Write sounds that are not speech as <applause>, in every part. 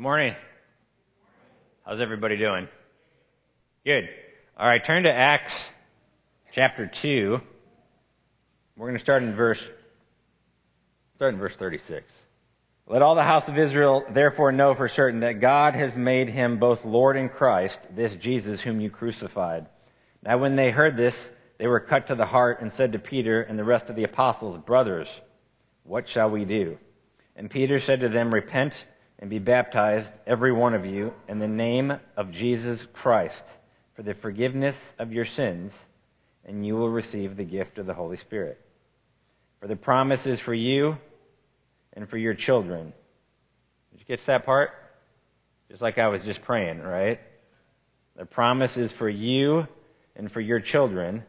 morning. How's everybody doing? Good. All right, turn to Acts chapter 2. We're going to start in verse start in verse 36. Let all the house of Israel therefore know for certain that God has made him both Lord and Christ, this Jesus whom you crucified. Now when they heard this, they were cut to the heart and said to Peter and the rest of the apostles, Brothers, what shall we do? And Peter said to them, Repent and be baptized, every one of you, in the name of Jesus Christ, for the forgiveness of your sins, and you will receive the gift of the Holy Spirit. For the promise is for you and for your children. Did you to that part? Just like I was just praying, right? The promise is for you and for your children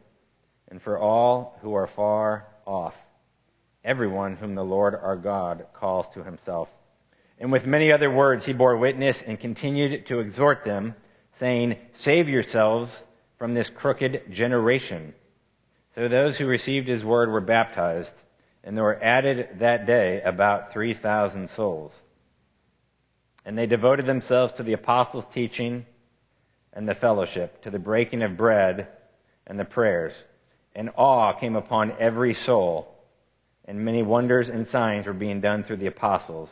and for all who are far off, everyone whom the Lord our God calls to himself. And with many other words he bore witness and continued to exhort them, saying, Save yourselves from this crooked generation. So those who received his word were baptized, and there were added that day about 3,000 souls. And they devoted themselves to the apostles' teaching and the fellowship, to the breaking of bread and the prayers. And awe came upon every soul, and many wonders and signs were being done through the apostles.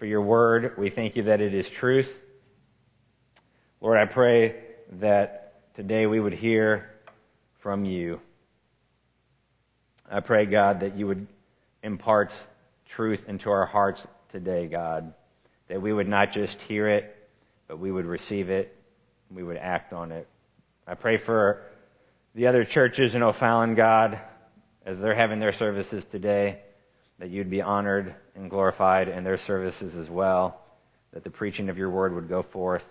for your word. We thank you that it is truth. Lord, I pray that today we would hear from you. I pray, God, that you would impart truth into our hearts today, God. That we would not just hear it, but we would receive it, we would act on it. I pray for the other churches in O'Fallon, God, as they're having their services today that you'd be honored and glorified in their services as well, that the preaching of your word would go forth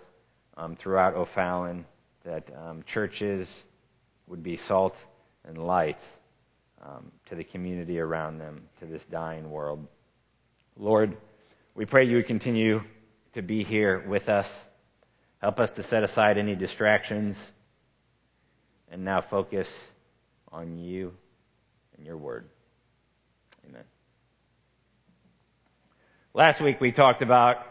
um, throughout O'Fallon, that um, churches would be salt and light um, to the community around them, to this dying world. Lord, we pray you would continue to be here with us. Help us to set aside any distractions and now focus on you and your word. Amen. Last week we talked about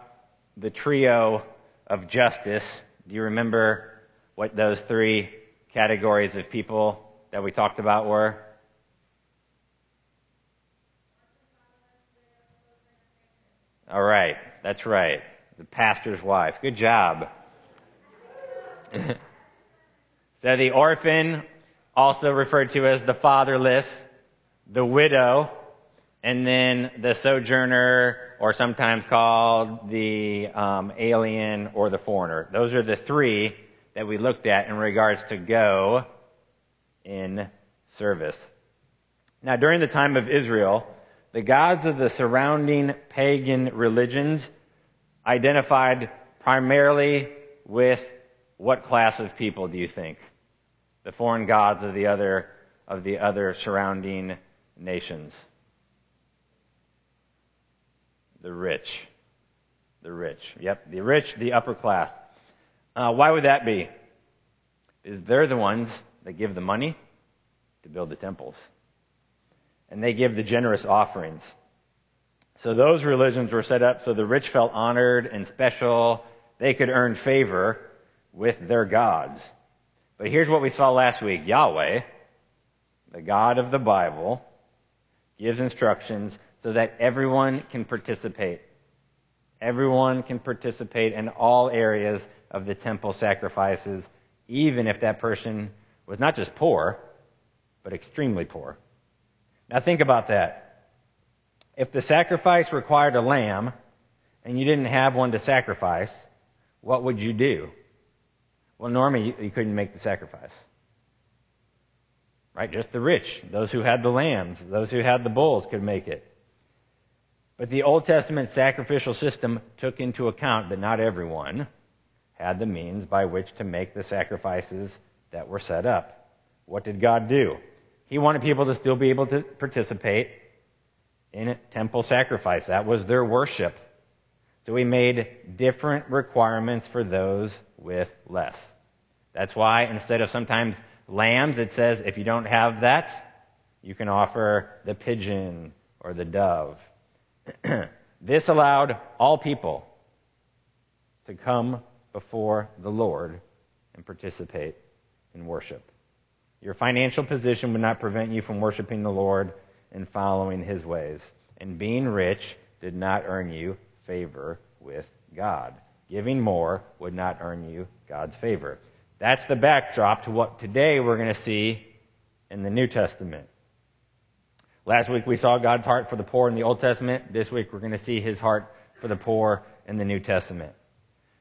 the trio of justice. Do you remember what those three categories of people that we talked about were? All right, that's right. The pastor's wife. Good job. <laughs> so the orphan, also referred to as the fatherless, the widow, and then the sojourner, or sometimes called the um, alien or the foreigner. Those are the three that we looked at in regards to go in service. Now, during the time of Israel, the gods of the surrounding pagan religions identified primarily with what class of people do you think? The foreign gods of the other of the other surrounding nations. The rich. The rich. Yep, the rich, the upper class. Uh, why would that be? Is they're the ones that give the money to build the temples. And they give the generous offerings. So those religions were set up so the rich felt honored and special. They could earn favor with their gods. But here's what we saw last week Yahweh, the God of the Bible, gives instructions so that everyone can participate. Everyone can participate in all areas of the temple sacrifices, even if that person was not just poor, but extremely poor. Now think about that. If the sacrifice required a lamb and you didn't have one to sacrifice, what would you do? Well, normally you, couldn't make the sacrifice. Right? Just the rich, those who had the lambs, those who had the bulls could make it. But the Old Testament sacrificial system took into account that not everyone had the means by which to make the sacrifices that were set up. What did God do? He wanted people to still be able to participate in temple sacrifice. That was their worship. So he made different requirements for those with less. That's why instead of sometimes lambs, it says if you don't have that, you can offer the pigeon or the dove. <clears throat> this allowed all people to come before the Lord and participate in worship. Your financial position would not prevent you from worshiping the Lord and following his ways. And being rich did not earn you favor with God. Giving more would not earn you God's favor. That's the backdrop to what today we're going to see in the New Testament. Last week we saw God's heart for the poor in the Old Testament. This week we're going to see his heart for the poor in the New Testament.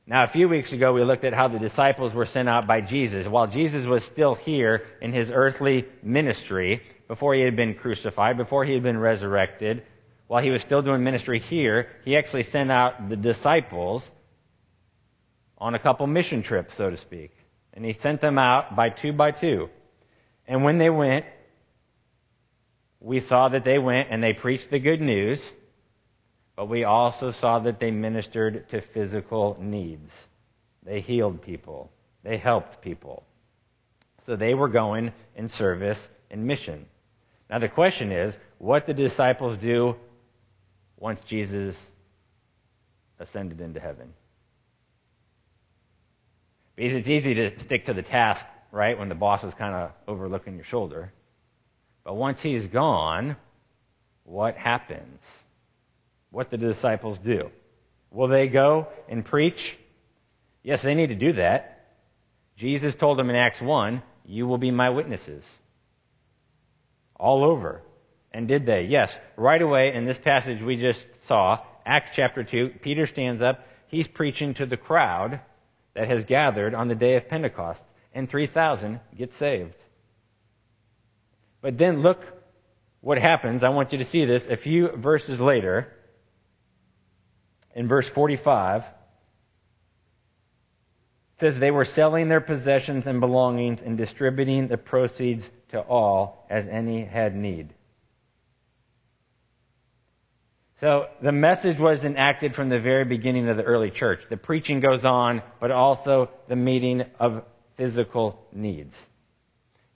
Now, a few weeks ago, we looked at how the disciples were sent out by Jesus. While Jesus was still here in his earthly ministry, before he had been crucified, before he had been resurrected, while he was still doing ministry here, he actually sent out the disciples on a couple mission trips, so to speak. And he sent them out by two by two. And when they went, we saw that they went and they preached the good news but we also saw that they ministered to physical needs. They healed people. They helped people. So they were going in service and mission. Now the question is, what did the disciples do once Jesus ascended into heaven? Because it's easy to stick to the task, right, when the boss is kind of overlooking your shoulder. But once he's gone, what happens? what do the disciples do. Will they go and preach? Yes, they need to do that. Jesus told them in Acts 1, You will be my witnesses. All over. And did they? Yes. Right away in this passage we just saw, Acts chapter 2, Peter stands up. He's preaching to the crowd that has gathered on the day of Pentecost, and 3,000 get saved. But then look what happens. I want you to see this. A few verses later, in verse 45 says they were selling their possessions and belongings and distributing the proceeds to all as any had need. So the message was enacted from the very beginning of the early church. The preaching goes on, but also the meeting of physical needs.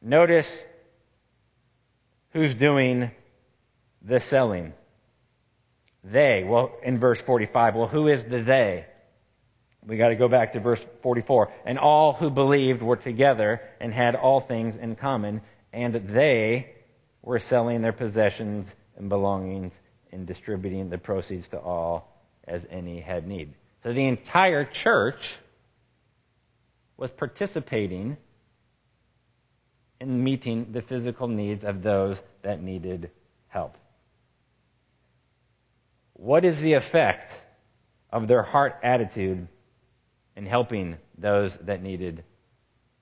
Notice who's doing the selling. They. Well, in verse 45, well, who is the they? We got to go back to verse 44. And all who believed were together and had all things in common, and they were selling their possessions and belongings and distributing the proceeds to all as any had need. So the entire church was participating in meeting the physical needs of those that needed help. What is the effect of their heart attitude in helping those that needed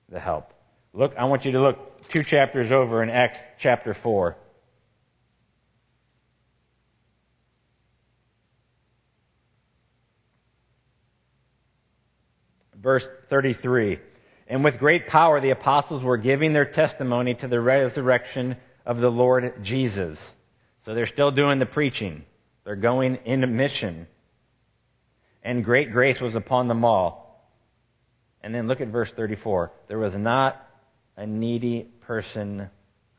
the help? Look, I want you to look two chapters over in Acts chapter 4. Verse 33. And with great power the apostles were giving their testimony to the resurrection of the Lord Jesus. So they're still doing the preaching. They're going into mission. And great grace was upon them all. And then look at verse 34. There was not a needy person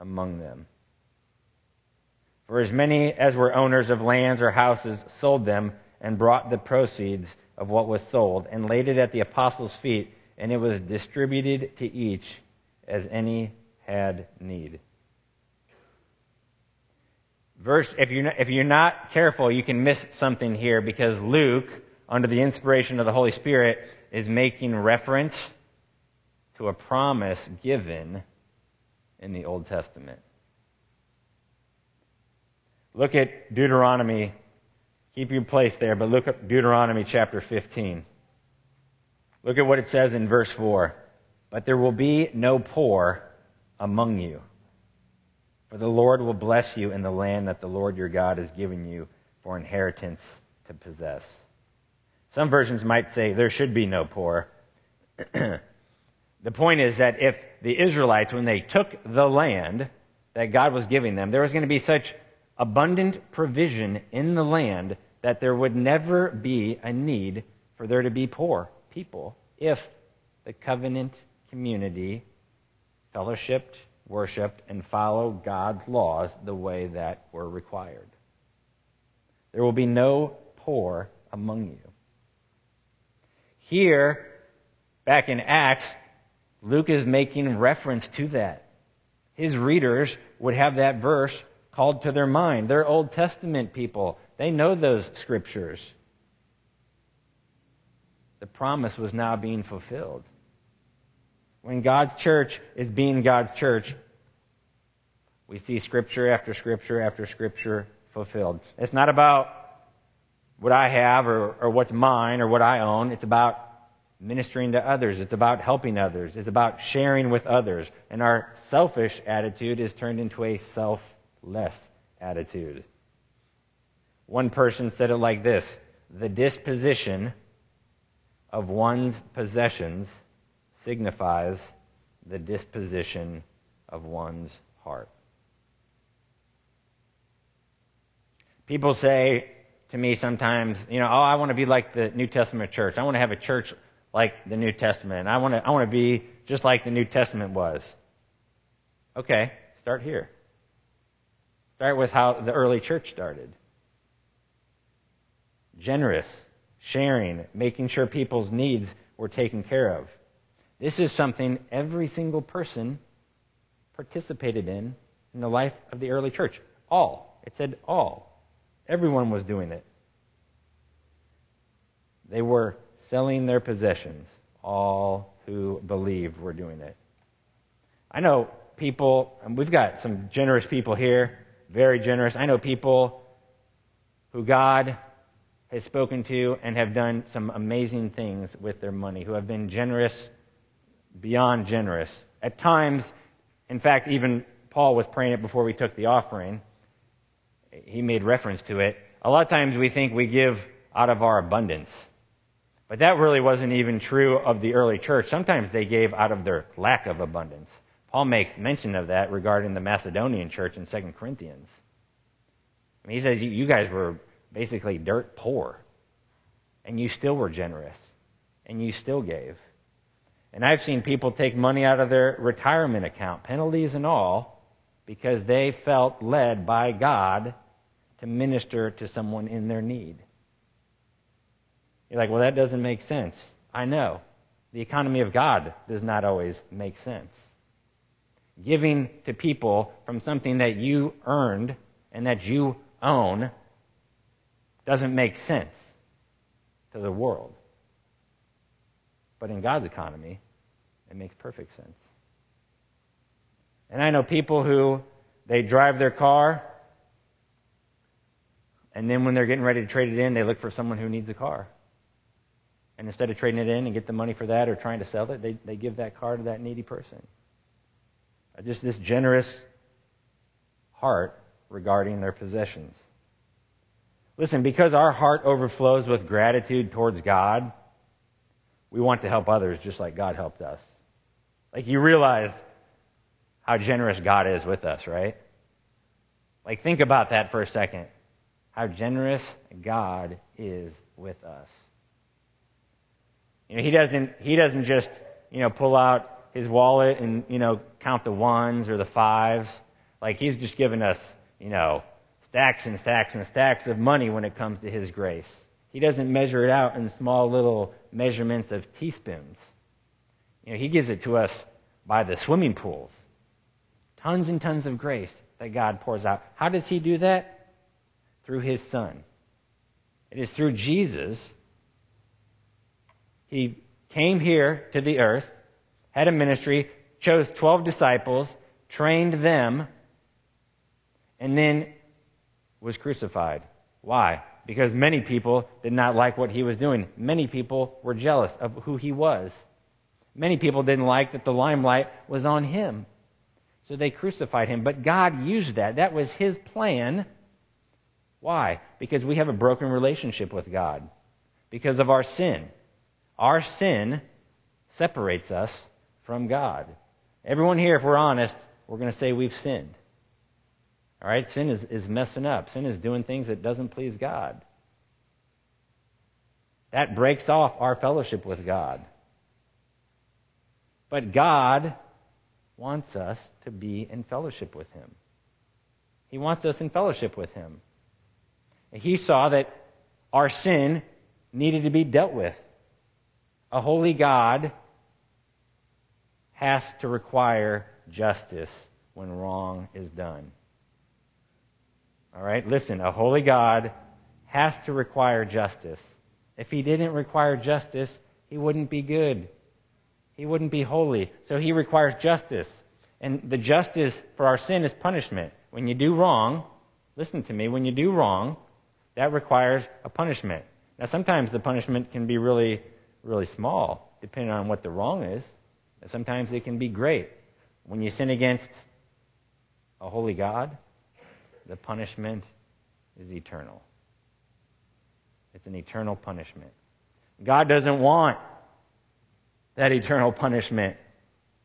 among them. For as many as were owners of lands or houses sold them and brought the proceeds of what was sold and laid it at the apostles' feet, and it was distributed to each as any had need verse, if you're, not, if you're not careful, you can miss something here because Luke, under the inspiration of the Holy Spirit, is making reference to a promise given in the Old Testament. Look at Deuteronomy. Keep your place there, but look at Deuteronomy chapter 15. Look at what it says in verse 4. But there will be no poor among you for the Lord will bless you in the land that the Lord your God is giving you for inheritance to possess. Some versions might say there should be no poor. <clears throat> the point is that if the Israelites, when they took the land that God was giving them, there was going to be such abundant provision in the land that there would never be a need for there to be poor people if the covenant community fellowshipped, worshiped, and followed God's laws the way that were required. There will be no poor among you. Here, back in Acts, Luke is making reference to that. His readers would have that verse called to their mind. They're Old Testament people. They know those scriptures. The promise was now being fulfilled. When God's church is being God's church, we see scripture after scripture after scripture fulfilled. It's not about what I have or, or what's mine or what I own. It's about ministering to others. It's about helping others. It's about sharing with others. And our selfish attitude is turned into a selfless attitude. One person said it like this The disposition of one's possessions signifies the disposition of one's heart. People say to me sometimes, you know, oh, I want to be like the New Testament church. I want to have a church like the New Testament. I want to, I want to be just like the New Testament was. Okay, start here. Start with how the early church started. Generous, sharing, making sure people's needs were taken care of. This is something every single person participated in in the life of the early church. All. It said all. Everyone was doing it. They were selling their possessions. All who believed were doing it. I know people, and we've got some generous people here, very generous. I know people who God has spoken to and have done some amazing things with their money, who have been generous beyond generous. At times, in fact, even Paul was praying it before we took the offering. He made reference to it. A lot of times we think we give out of our abundance. But that really wasn't even true of the early church. Sometimes they gave out of their lack of abundance. Paul makes mention of that regarding the Macedonian church in 2 Corinthians. I mean, he says, You guys were basically dirt poor, and you still were generous, and you still gave. And I've seen people take money out of their retirement account, penalties and all, because they felt led by God to minister to someone in their need. You're like, well, that doesn't make sense. I know. The economy of God does not always make sense. Giving to people from something that you earned and that you own doesn't make sense to the world. But in God's economy, it makes perfect sense. And I know people who they drive their car, and then when they're getting ready to trade it in, they look for someone who needs a car. And instead of trading it in and get the money for that or trying to sell it, they, they give that car to that needy person. Just this generous heart regarding their possessions. Listen, because our heart overflows with gratitude towards God, we want to help others just like God helped us. Like you realize how generous God is with us, right? Like think about that for a second. How generous God is with us. You know, he doesn't he doesn't just, you know, pull out his wallet and, you know, count the ones or the fives. Like he's just given us, you know, stacks and stacks and stacks of money when it comes to his grace. He doesn't measure it out in small little measurements of teaspoons. You know, he gives it to us by the swimming pools. Tons and tons of grace that God pours out. How does he do that? Through his son. It is through Jesus. He came here to the earth, had a ministry, chose 12 disciples, trained them, and then was crucified. Why? because many people did not like what he was doing. Many people were jealous of who he was. Many people didn't like that the limelight was on him. So they crucified him. But God used that. That was his plan Why? Because we have a broken relationship with God. Because of our sin. Our sin separates us from God. Everyone here, if we're honest, we're going to say we've sinned. All right? Sin is, is messing up. Sin is doing things that doesn't please God. That breaks off our fellowship with God. But God wants us to be in fellowship with Him. He wants us in fellowship with Him. He saw that our sin needed to be dealt with. A holy God has to require justice when wrong is done. All right, listen, a holy God has to require justice. If he didn't require justice, he wouldn't be good. He wouldn't be holy. So he requires justice. And the justice for our sin is punishment. When you do wrong, listen to me, when you do wrong, that requires a punishment. Now, sometimes the punishment can be really, really small, depending on what the wrong is. Sometimes it can be great. When you sin against a holy God, the punishment is eternal. It's an eternal punishment. God doesn't want that eternal punishment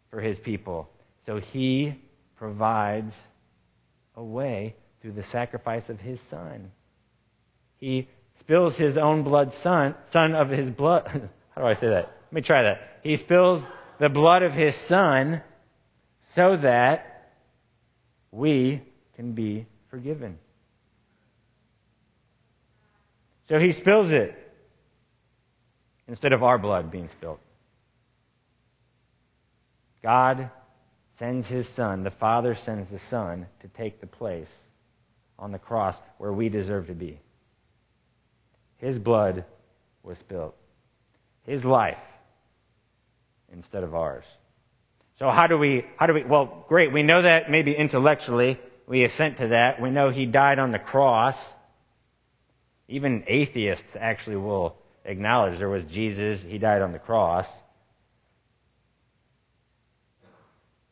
for his people. So he provides a way through the sacrifice of his son. He spills his own blood son, son of his blood. <laughs> How do I say that? Let me try that. He spills the blood of his son so that we can be forgiven. So he spills it instead of our blood being spilled. God sends his son, the Father sends the Son to take the place on the cross where we deserve to be. His blood was spilled. His life instead of ours. So how do we, how do we, well, great, we know that maybe intellectually, we assent to that. We know he died on the cross. Even atheists actually will acknowledge there was Jesus, he died on the cross.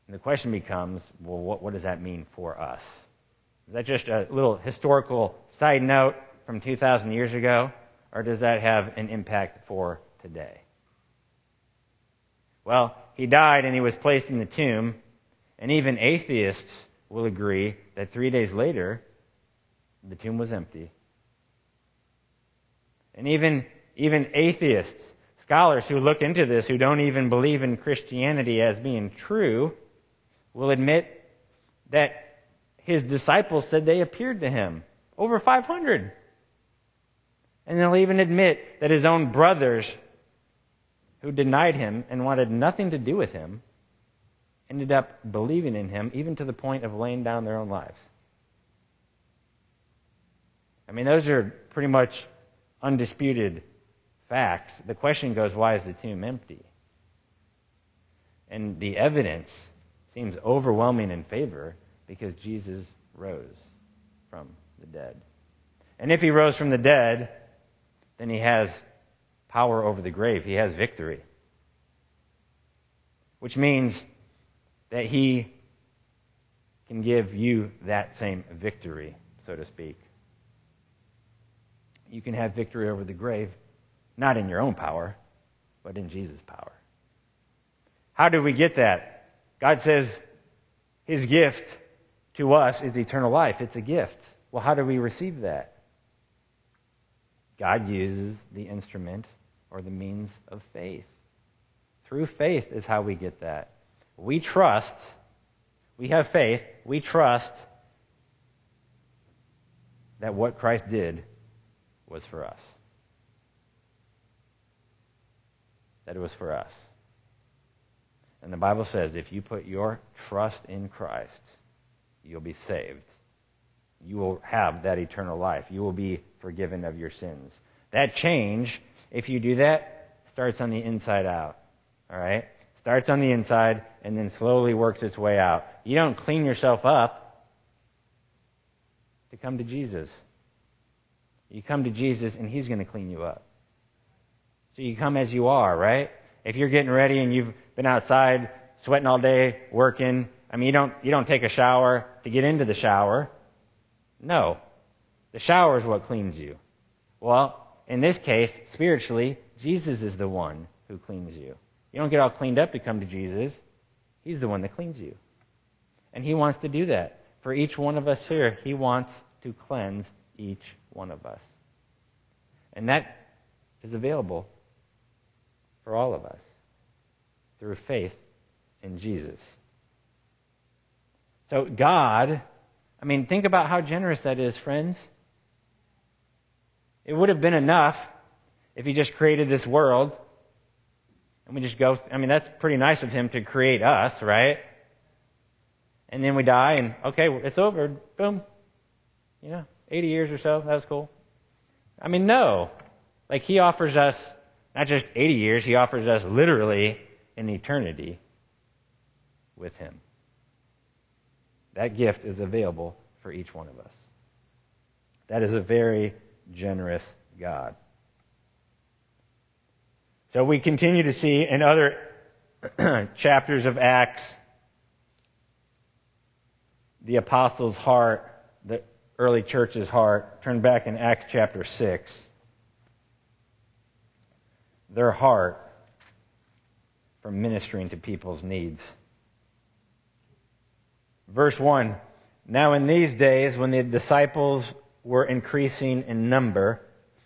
And the question becomes well, what, what does that mean for us? Is that just a little historical side note from 2,000 years ago, or does that have an impact for today? Well, he died and he was placed in the tomb, and even atheists will agree that three days later, the tomb was empty. And even, even atheists, scholars who look into this, who don't even believe in Christianity as being true, will admit that his disciples said they appeared to him. Over 500. And they'll even admit that his own brothers, who denied him and wanted nothing to do with him, ended up believing in him, even to the point of laying down their own lives. I mean, those are pretty much undisputed facts. The question goes, why is the tomb empty? And the evidence seems overwhelming in favor because Jesus rose from the dead. And if he rose from the dead, then he has power over the grave. He has victory. Which means that he can give you that same victory, so to speak. You can have victory over the grave, not in your own power, but in Jesus' power. How do we get that? God says his gift to us is eternal life. It's a gift. Well, how do we receive that? God uses the instrument or the means of faith. Through faith is how we get that. We trust, we have faith, we trust that what Christ did was for us. That it was for us. And the Bible says if you put your trust in Christ, you'll be saved. You will have that eternal life. You will be forgiven of your sins. That change, if you do that, starts on the inside out. All right? Starts on the inside and then slowly works its way out. You don't clean yourself up to come to Jesus. You come to Jesus and He's going to clean you up. So you come as you are, right? If you're getting ready and you've been outside sweating all day, working, I mean, you don't, you don't take a shower to get into the shower. No. The shower is what cleans you. Well, in this case, spiritually, Jesus is the one who cleans you. You don't get all cleaned up to come to Jesus. He's the one that cleans you. And He wants to do that. For each one of us here, He wants to cleanse each one of us. And that is available for all of us through faith in Jesus. So, God, I mean, think about how generous that is, friends. It would have been enough if He just created this world and we just go, I mean, that's pretty nice of Him to create us, right? And then we die and, okay, it's over. Boom. You know, 80 years or so. That was cool. I mean, no. Like, He offers us not just 80 years, He offers us literally an eternity with Him. That gift is available for each one of us. That is a very generous God. So we continue to see in other <clears throat> chapters of Acts the apostles' heart, the early church's heart. Turn back in Acts chapter 6. Their heart for ministering to people's needs. Verse 1 Now, in these days, when the disciples were increasing in number,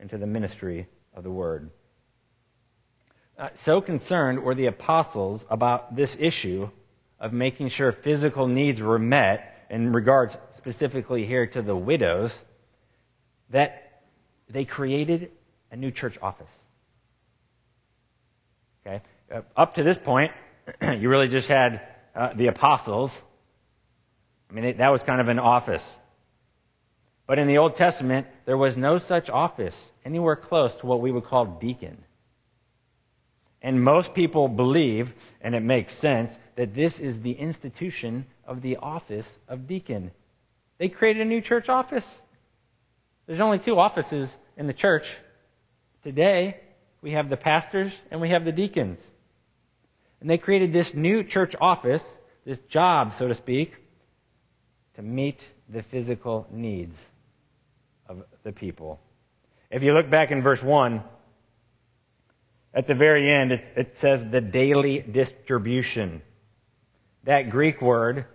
and to the ministry of the word. Uh, so concerned were the apostles about this issue of making sure physical needs were met in regards specifically here to the widows that they created a new church office. Okay? Uh, up to this point, <clears throat> you really just had uh, the apostles. I mean, it, that was kind of an office. But in the Old Testament, there was no such office anywhere close to what we would call deacon. And most people believe, and it makes sense, that this is the institution of the office of deacon. They created a new church office. There's only two offices in the church. Today, we have the pastors and we have the deacons. And they created this new church office, this job, so to speak, to meet the physical needs of the people. If you look back in verse 1, at the very end, it, it says the daily distribution. That Greek word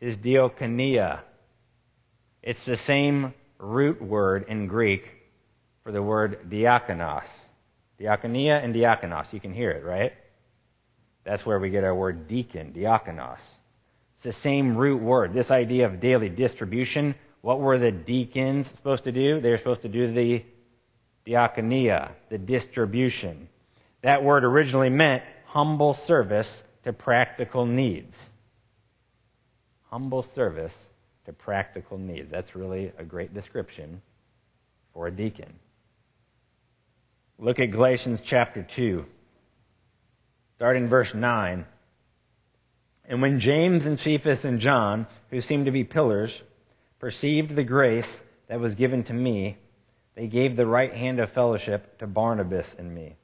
is diakonia. It's the same root word in Greek for the word diakonos. Diakonia and diakonos. You can hear it, right? That's where we get our word deacon, diakonos. It's the same root word. This idea of daily distribution what were the deacons supposed to do? They were supposed to do the diakonia, the distribution. That word originally meant humble service to practical needs. Humble service to practical needs. That's really a great description for a deacon. Look at Galatians chapter 2, starting verse 9. And when James and Cephas and John, who seemed to be pillars, perceived the grace that was given to me, they gave the right hand of fellowship to Barnabas and me,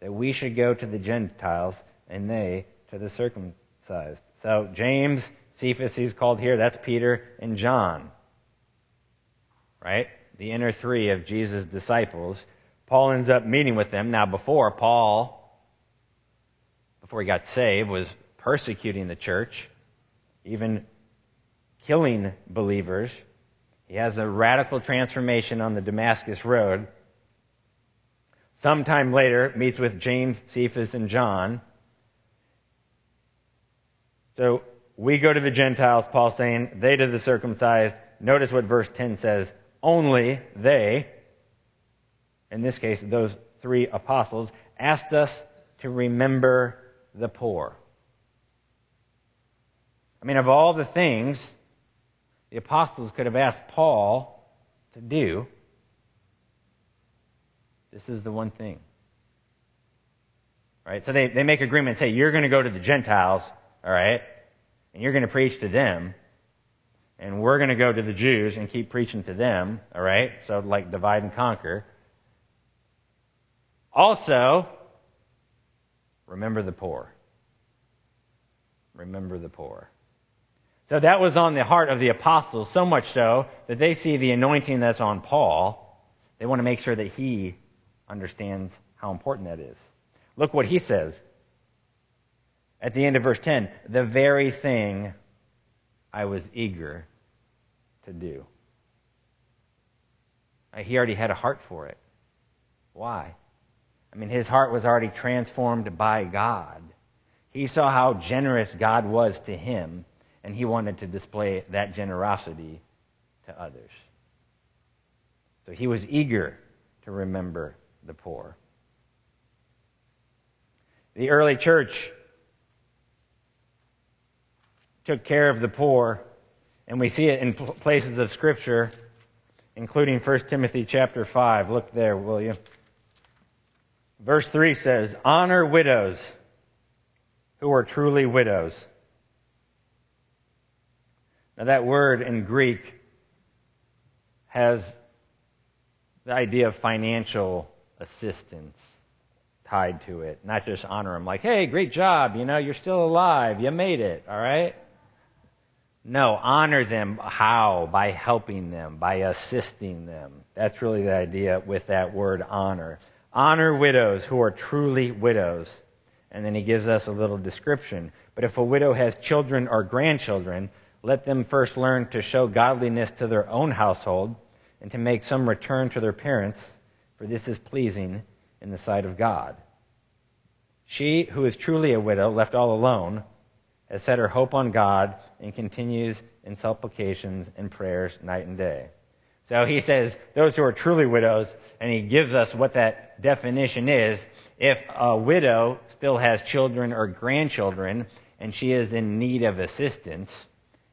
that we should go to the Gentiles and they to the circumcised. So James, Cephas, he's called here, that's Peter and John. Right? The inner three of Jesus' disciples. Paul ends up meeting with them. Now, before Paul, before he got saved, was persecuting the church, even killing believers. He has a radical transformation on the Damascus Road. Sometime later, meets with James, Cephas, and John. So we go to the Gentiles, Paul saying, they to the circumcised. Notice what verse 10 says only they, in this case, those three apostles, asked us to remember the poor. I mean, of all the things the apostles could have asked Paul to do, this is the one thing. Right? So they, they make agreements, hey, you're going to go to the Gentiles, all right? And you're going to preach to them. And we're going to go to the Jews and keep preaching to them, all right? So like divide and conquer. Also, remember the poor. Remember the poor. So that was on the heart of the apostles, so much so that they see the anointing that's on Paul. They want to make sure that he understands how important that is. Look what he says at the end of verse 10 the very thing I was eager to do. Uh, he already had a heart for it. Why? I mean, his heart was already transformed by God. He saw how generous God was to him, and he wanted to display that generosity to others. So he was eager to remember the poor. The early church took care of the poor, and we see it in places of Scripture, including 1 Timothy chapter 5. Look there, will you? Verse 3 says, Honor widows who are truly widows. Now, that word in Greek has the idea of financial assistance tied to it, not just honor them like, hey, great job, you know, you're still alive, you made it, all right? No, honor them how? By helping them, by assisting them. That's really the idea with that word honor. Honor widows who are truly widows. And then he gives us a little description. But if a widow has children or grandchildren, let them first learn to show godliness to their own household and to make some return to their parents, for this is pleasing in the sight of God. She who is truly a widow, left all alone, has set her hope on God and continues in supplications and prayers night and day. So he says, those who are truly widows, and he gives us what that definition is. If a widow still has children or grandchildren, and she is in need of assistance,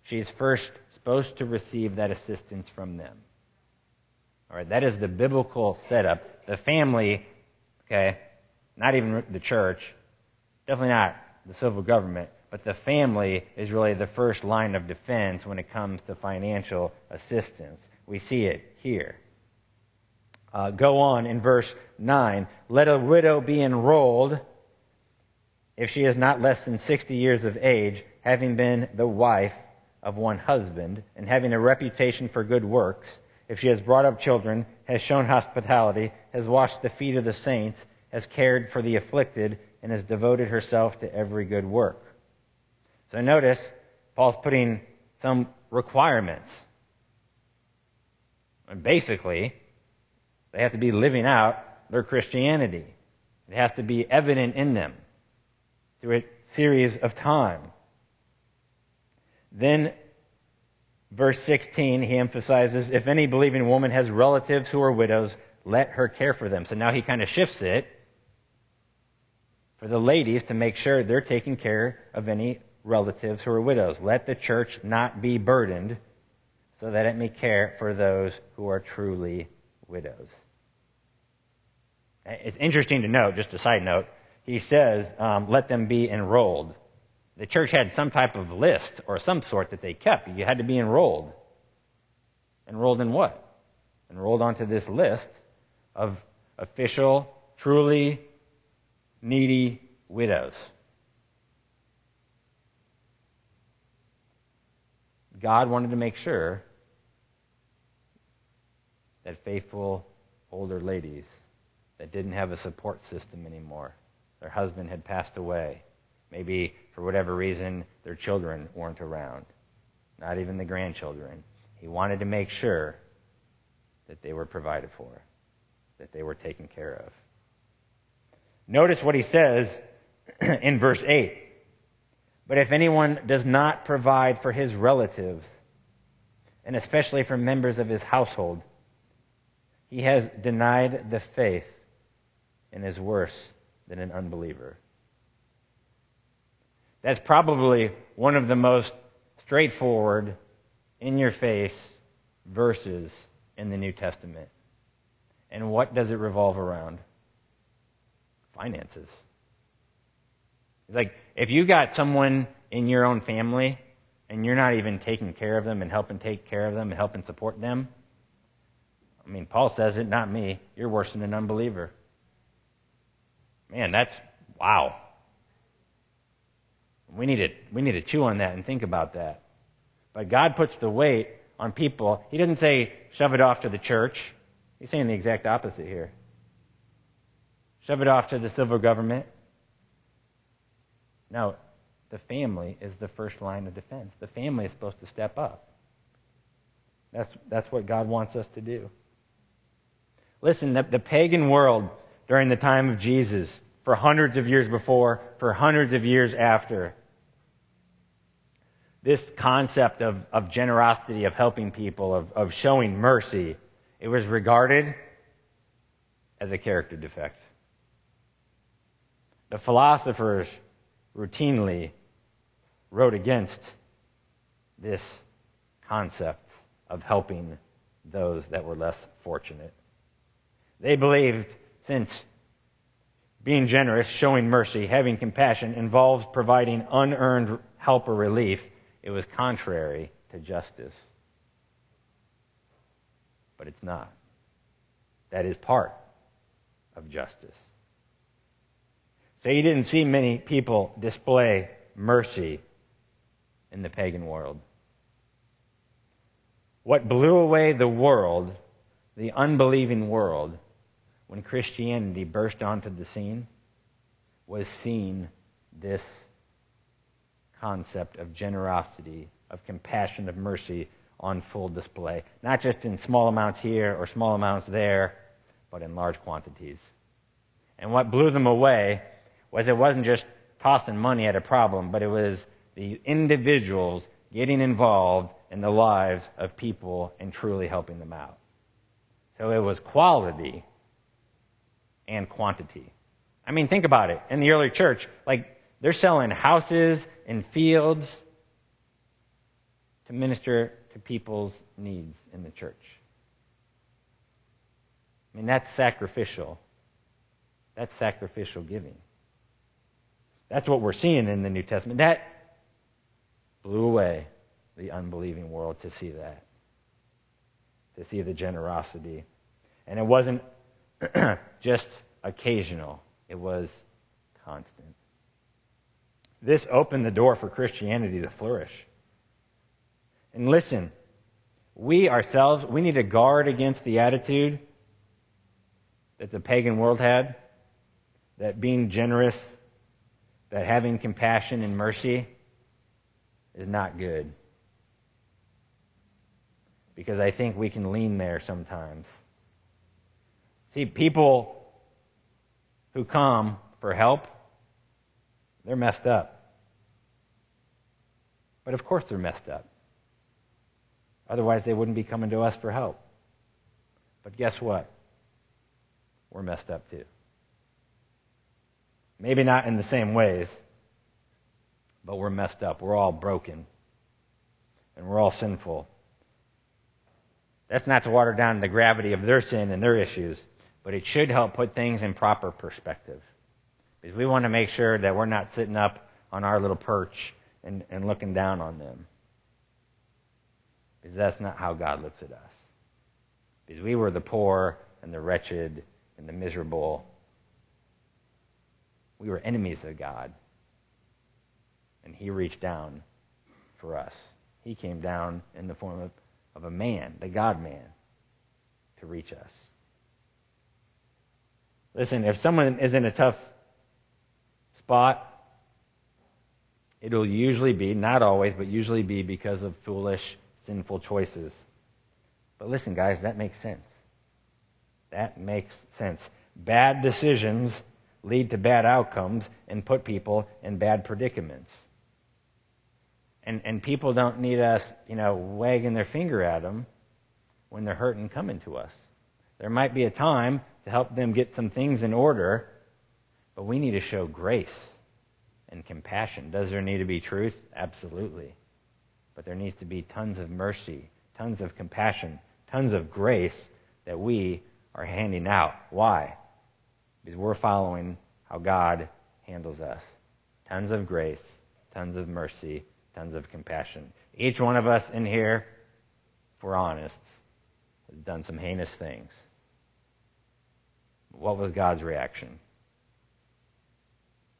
she's first supposed to receive that assistance from them. All right, that is the biblical setup. The family, okay, not even the church, definitely not the civil government, but the family is really the first line of defense when it comes to financial assistance. We see it here. Uh, go on in verse 9. Let a widow be enrolled if she is not less than 60 years of age, having been the wife of one husband, and having a reputation for good works, if she has brought up children, has shown hospitality, has washed the feet of the saints, has cared for the afflicted, and has devoted herself to every good work. So notice, Paul's putting some requirements and basically, they have to be living out their Christianity. It has to be evident in them through a series of time. Then, verse 16, he emphasizes if any believing woman has relatives who are widows, let her care for them. So now he kind of shifts it for the ladies to make sure they're taking care of any relatives who are widows. Let the church not be burdened so that it may care for those who are truly widows. It's interesting to note, just a side note, he says, um, let them be enrolled. The church had some type of list or some sort that they kept. You had to be enrolled. Enrolled in what? Enrolled onto this list of official, truly needy widows. God wanted to make sure that faithful older ladies that didn't have a support system anymore, their husband had passed away, maybe for whatever reason their children weren't around, not even the grandchildren. He wanted to make sure that they were provided for, that they were taken care of. Notice what he says <clears throat> in verse 8. But if anyone does not provide for his relatives, and especially for members of his household, he has denied the faith and is worse than an unbeliever. That's probably one of the most straightforward, in your face verses in the New Testament. And what does it revolve around? Finances. It's like if you got someone in your own family and you're not even taking care of them and helping take care of them and helping support them, I mean, Paul says it, not me. You're worse than an unbeliever. Man, that's wow. We need to, we need to chew on that and think about that. But God puts the weight on people. He doesn't say, shove it off to the church. He's saying the exact opposite here. Shove it off to the civil government. No, the family is the first line of defense. The family is supposed to step up. That's, that's what God wants us to do. Listen, the, the pagan world during the time of Jesus, for hundreds of years before, for hundreds of years after, this concept of, of generosity, of helping people, of, of showing mercy, it was regarded as a character defect. The philosophers routinely wrote against this concept of helping those that were less fortunate. They believed since being generous, showing mercy, having compassion involves providing unearned help or relief, it was contrary to justice. But it's not. That is part of justice. So you didn't see many people display mercy in the pagan world. What blew away the world, the unbelieving world, when Christianity burst onto the scene, was seeing this concept of generosity, of compassion, of mercy on full display. Not just in small amounts here or small amounts there, but in large quantities. And what blew them away was it wasn't just tossing money at a problem, but it was the individuals getting involved in the lives of people and truly helping them out. So it was quality and quantity. I mean, think about it. In the early church, like, they're selling houses and fields to minister to people's needs in the church. I mean, that's sacrificial. That's sacrificial giving. That's what we're seeing in the New Testament. That blew away the unbelieving world to see that, to see the generosity. And it wasn't <clears throat> just occasional, it was constant. This opened the door for Christianity to flourish. And listen, we ourselves, we need to guard against the attitude that the pagan world had, that being generous, that having compassion and mercy is not good. Because I think we can lean there sometimes. See, people who come for help, they're messed up. But of course they're messed up. Otherwise, they wouldn't be coming to us for help. But guess what? We're messed up too. Maybe not in the same ways, but we're messed up. We're all broken. And we're all sinful. That's not to water down the gravity of their sin and their issues, but it should help put things in proper perspective. Because we want to make sure that we're not sitting up on our little perch and, and looking down on them. Because that's not how God looks at us. Because we were the poor and the wretched and the miserable we were enemies of God. And he reached down for us. He came down in the form of, of a man, the God man, to reach us. Listen, if someone is in a tough spot, it'll usually be, not always, but usually be because of foolish, sinful choices. But listen, guys, that makes sense. That makes sense. Bad decisions lead to bad outcomes and put people in bad predicaments. And, and people don't need us, you know, wagging their finger at them when they're hurting coming to us. There might be a time to help them get some things in order, but we need to show grace and compassion. Does there need to be truth? Absolutely. But there needs to be tons of mercy, tons of compassion, tons of grace that we are handing out. Why? Because we're following how God handles us. Tons of grace, tons of mercy, tons of compassion. Each one of us in here, if we're honest, has done some heinous things. What was God's reaction?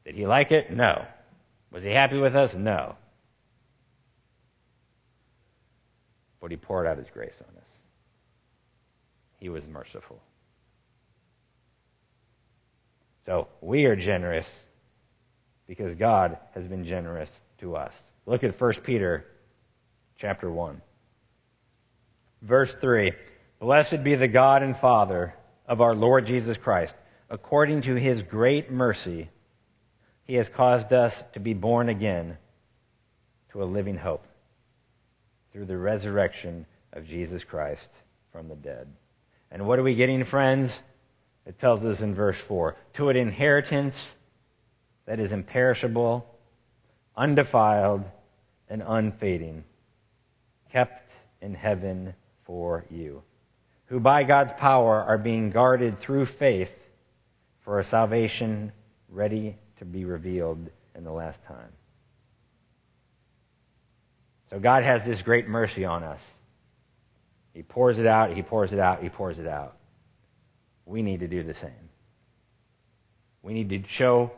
Did he like it? No. Was he happy with us? No. But he poured out his grace on us. He was merciful. So we are generous because God has been generous to us. Look at 1 Peter chapter 1. Verse 3 Blessed be the God and Father of our Lord Jesus Christ. According to his great mercy, he has caused us to be born again to a living hope through the resurrection of Jesus Christ from the dead. And what are we getting, friends? It tells us in verse 4 to an inheritance that is imperishable, undefiled, and unfading, kept in heaven for you, who by God's power are being guarded through faith for a salvation ready to be revealed in the last time. So God has this great mercy on us. He pours it out, He pours it out, He pours it out. We need to do the same. We need to show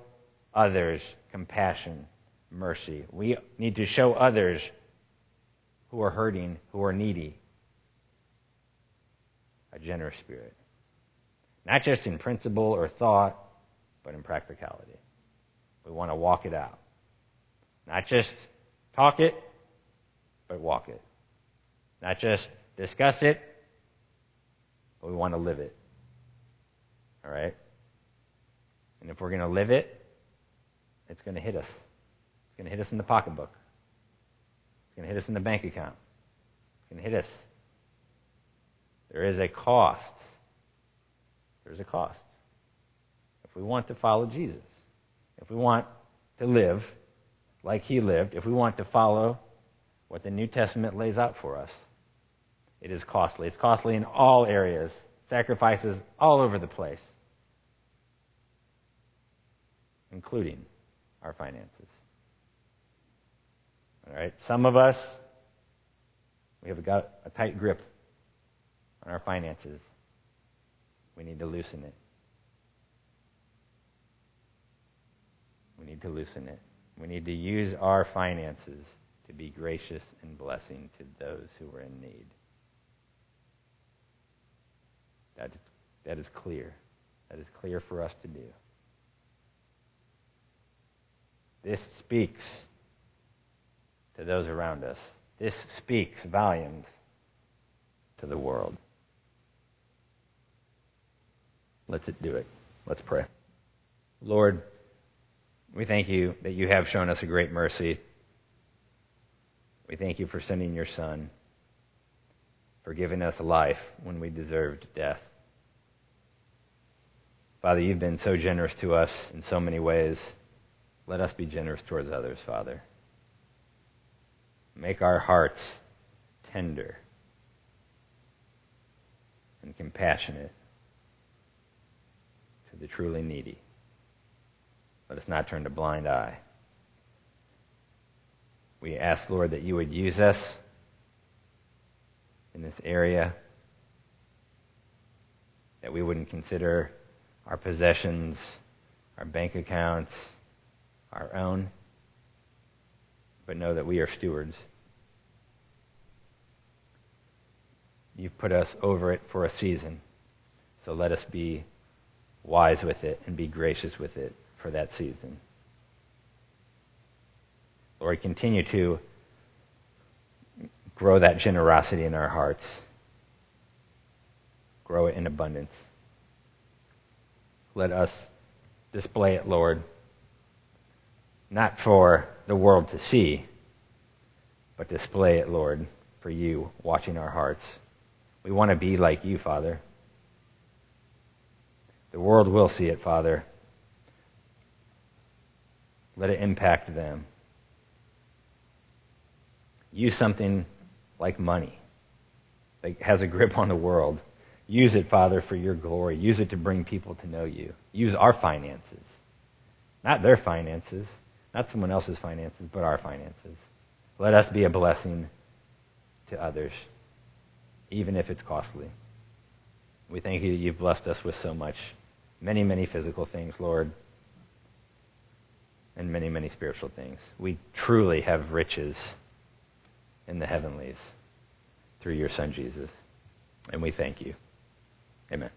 others compassion, mercy. We need to show others who are hurting, who are needy, generous spirit. Not just in principle or thought, but in practicality. We want to walk it out. Not just talk it, but walk it. Not just discuss it, but we want to live it. All right? And if we're going to live it, it's going to hit us. It's going to hit us in the pocketbook. It's going to hit us in the bank account. It's going to hit us. There is a cost. There's a cost. If we want to follow Jesus, if we want to live like he lived, if we want to follow what the New Testament lays out for us, it is costly. It's costly in all areas, sacrifices all over the place, including our finances. All right? Some of us, we have got a tight grip on our finances. We need to loosen it. We need to loosen it. We need to use our finances to be gracious and blessing to those who are in need. That, that is clear. That is clear for us to do. This speaks to those around us. This speaks volumes to the world. Let's do it. Let's pray. Lord, we thank you that you have shown us a great mercy. We thank you for sending your Son, for giving us life when we deserved death. Father, you've been so generous to us in so many ways. Let us be generous towards others, Father. Make our hearts tender and compassionate the truly needy. Let us not turn a blind eye. We ask, Lord, that you would use us in this area, that we wouldn't consider our possessions, our bank accounts, our own, but know that we are stewards. You've put us over it for a season, so let us be wise with it and be gracious with it for that season. Lord, continue to grow that generosity in our hearts. Grow it in abundance. Let us display it, Lord, not for the world to see, but display it, Lord, for you watching our hearts. We want to be like you, Father. The world will see it, Father. Let it impact them. Use something like money that has a grip on the world. Use it, Father, for your glory. Use it to bring people to know you. Use our finances, not their finances, not someone else's finances, but our finances. Let us be a blessing to others, even if it's costly. We thank you that you've blessed us with so much. Many, many physical things, Lord, and many, many spiritual things. We truly have riches in the heavenlies through your Son, Jesus. And we thank you. Amen.